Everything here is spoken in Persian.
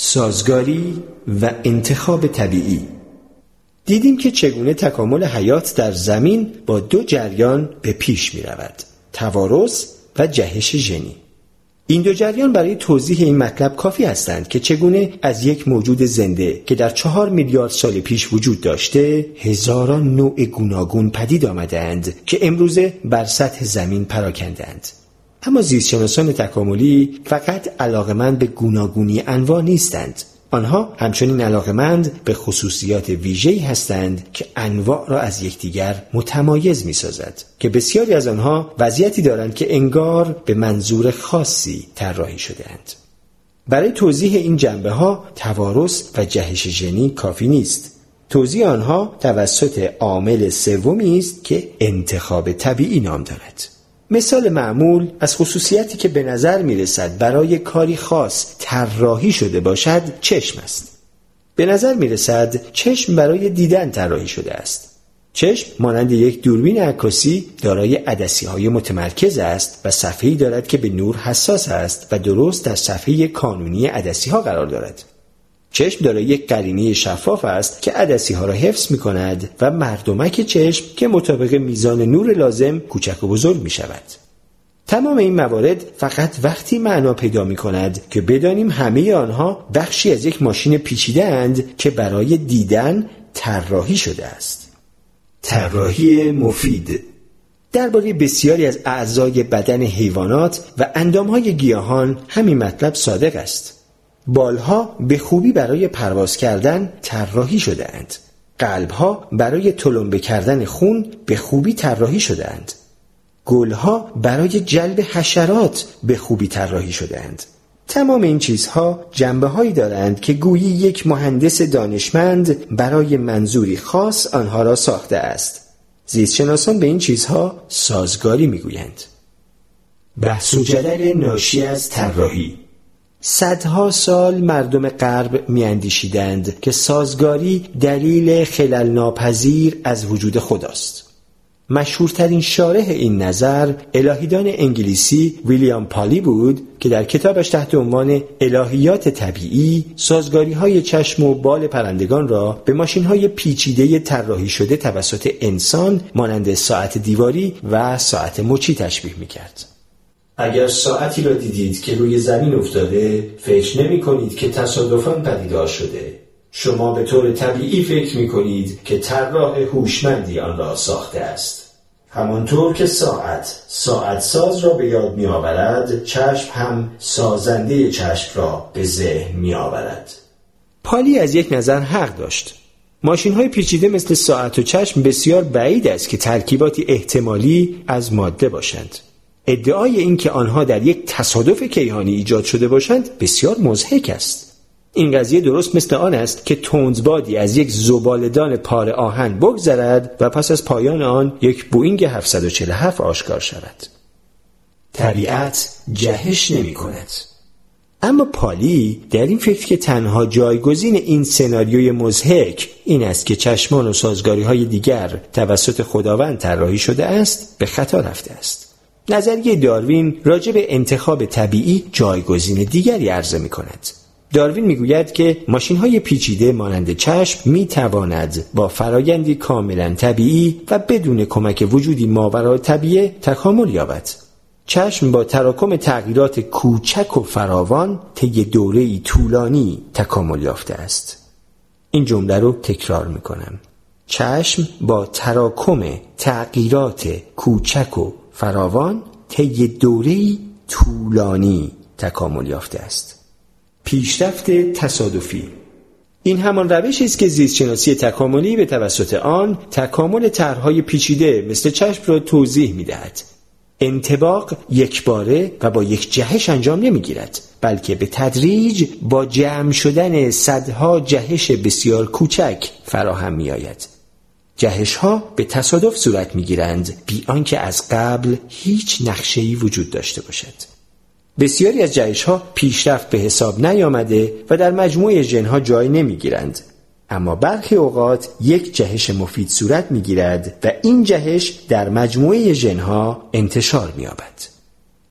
سازگاری و انتخاب طبیعی. دیدیم که چگونه تکامل حیات در زمین با دو جریان به پیش می رود توارث و جهش ژنی. این دو جریان برای توضیح این مطلب کافی هستند که چگونه از یک موجود زنده که در چهار میلیارد سال پیش وجود داشته هزاران نوع گوناگون پدید آمدند که امروزه بر سطح زمین پراکندند اما زیستشناسان تکاملی فقط علاقمند به گوناگونی انواع نیستند. آنها همچنین علاقمند به خصوصیات ویژه‌ای هستند که انواع را از یکدیگر متمایز می‌سازد. که بسیاری از آنها وضعیتی دارند که انگار به منظور خاصی طراحی شدهاند. برای توضیح این جنبه ها توارث و جهش ژنی کافی نیست. توضیح آنها توسط عامل سومی است که انتخاب طبیعی نام دارد. مثال معمول از خصوصیتی که به نظر می رسد برای کاری خاص طراحی شده باشد چشم است. به نظر می رسد چشم برای دیدن طراحی شده است. چشم مانند یک دوربین عکاسی دارای عدسی های متمرکز است و صفحه‌ای دارد که به نور حساس است و درست در صفحه کانونی عدسی ها قرار دارد. چشم دارای یک قرینه شفاف است که عدسی ها را حفظ می کند و مردمک چشم که مطابق میزان نور لازم کوچک و بزرگ می شود. تمام این موارد فقط وقتی معنا پیدا می کند که بدانیم همه آنها بخشی از یک ماشین پیچیده اند که برای دیدن طراحی شده است. طراحی مفید درباره بسیاری از اعضای بدن حیوانات و اندامهای گیاهان همین مطلب صادق است. بالها به خوبی برای پرواز کردن طراحی شده اند. قلبها برای تلمبه کردن خون به خوبی طراحی شده اند. گلها برای جلب حشرات به خوبی طراحی شده اند. تمام این چیزها جنبه هایی دارند که گویی یک مهندس دانشمند برای منظوری خاص آنها را ساخته است. زیستشناسان به این چیزها سازگاری می‌گویند. بحث و جدل ناشی از طراحی صدها سال مردم غرب میاندیشیدند که سازگاری دلیل خلل ناپذیر از وجود خداست. مشهورترین شارح این نظر الهیدان انگلیسی ویلیام پالی بود که در کتابش تحت عنوان الهیات طبیعی سازگاری های چشم و بال پرندگان را به ماشین های پیچیده طراحی شده توسط انسان مانند ساعت دیواری و ساعت مچی تشبیه می کرد. اگر ساعتی را دیدید که روی زمین افتاده فکر نمی کنید که تصادفاً پدیدار شده. شما به طور طبیعی فکر می کنید که طراح هوشمندی آن را ساخته است. همانطور که ساعت ساعت ساز را به یاد می آورد چشم هم سازنده چشم را به ذهن می آورد پالی از یک نظر حق داشت. ماشین های پیچیده مثل ساعت و چشم بسیار بعید است که ترکیباتی احتمالی از ماده باشند. ادعای اینکه آنها در یک تصادف کیهانی ایجاد شده باشند بسیار مزهک است. این قضیه درست مثل آن است که تونزبادی از یک زبالدان پاره آهن بگذرد و پس از پایان آن یک بوینگ 747 آشکار شود. طبیعت جهش نمی کند. اما پالی در این فکر که تنها جایگزین این سناریوی مزهک این است که چشمان و سازگاری های دیگر توسط خداوند طراحی شده است به خطا رفته است. نظریه داروین راجع به انتخاب طبیعی جایگزین دیگری عرضه می کند. داروین می‌گوید که ماشین های پیچیده مانند چشم می تواند با فرایندی کاملا طبیعی و بدون کمک وجودی ماورای طبیعه تکامل یابد. چشم با تراکم تغییرات کوچک و فراوان طی دوره طولانی تکامل یافته است. این جمله رو تکرار می کنم. چشم با تراکم تغییرات کوچک و فراوان طی دوره‌ای طولانی تکامل یافته است. پیشرفت تصادفی. این همان روشی است که زیستشناسی تکاملی به توسط آن تکامل طرحهای پیچیده مثل چشم را توضیح می‌دهد. انتباق یکباره و با یک جهش انجام نمی‌گیرد بلکه به تدریج با جمع شدن صدها جهش بسیار کوچک فراهم می آید. جهش ها به تصادف صورت می گیرند بی آنکه از قبل هیچ نقشه‌ای وجود داشته باشد. بسیاری از جهش ها پیشرفت به حساب نیامده و در مجموعه ژنها جای نمی گیرند. اما برخی اوقات یک جهش مفید صورت می گیرد و این جهش در مجموعه ژنها انتشار می یابد.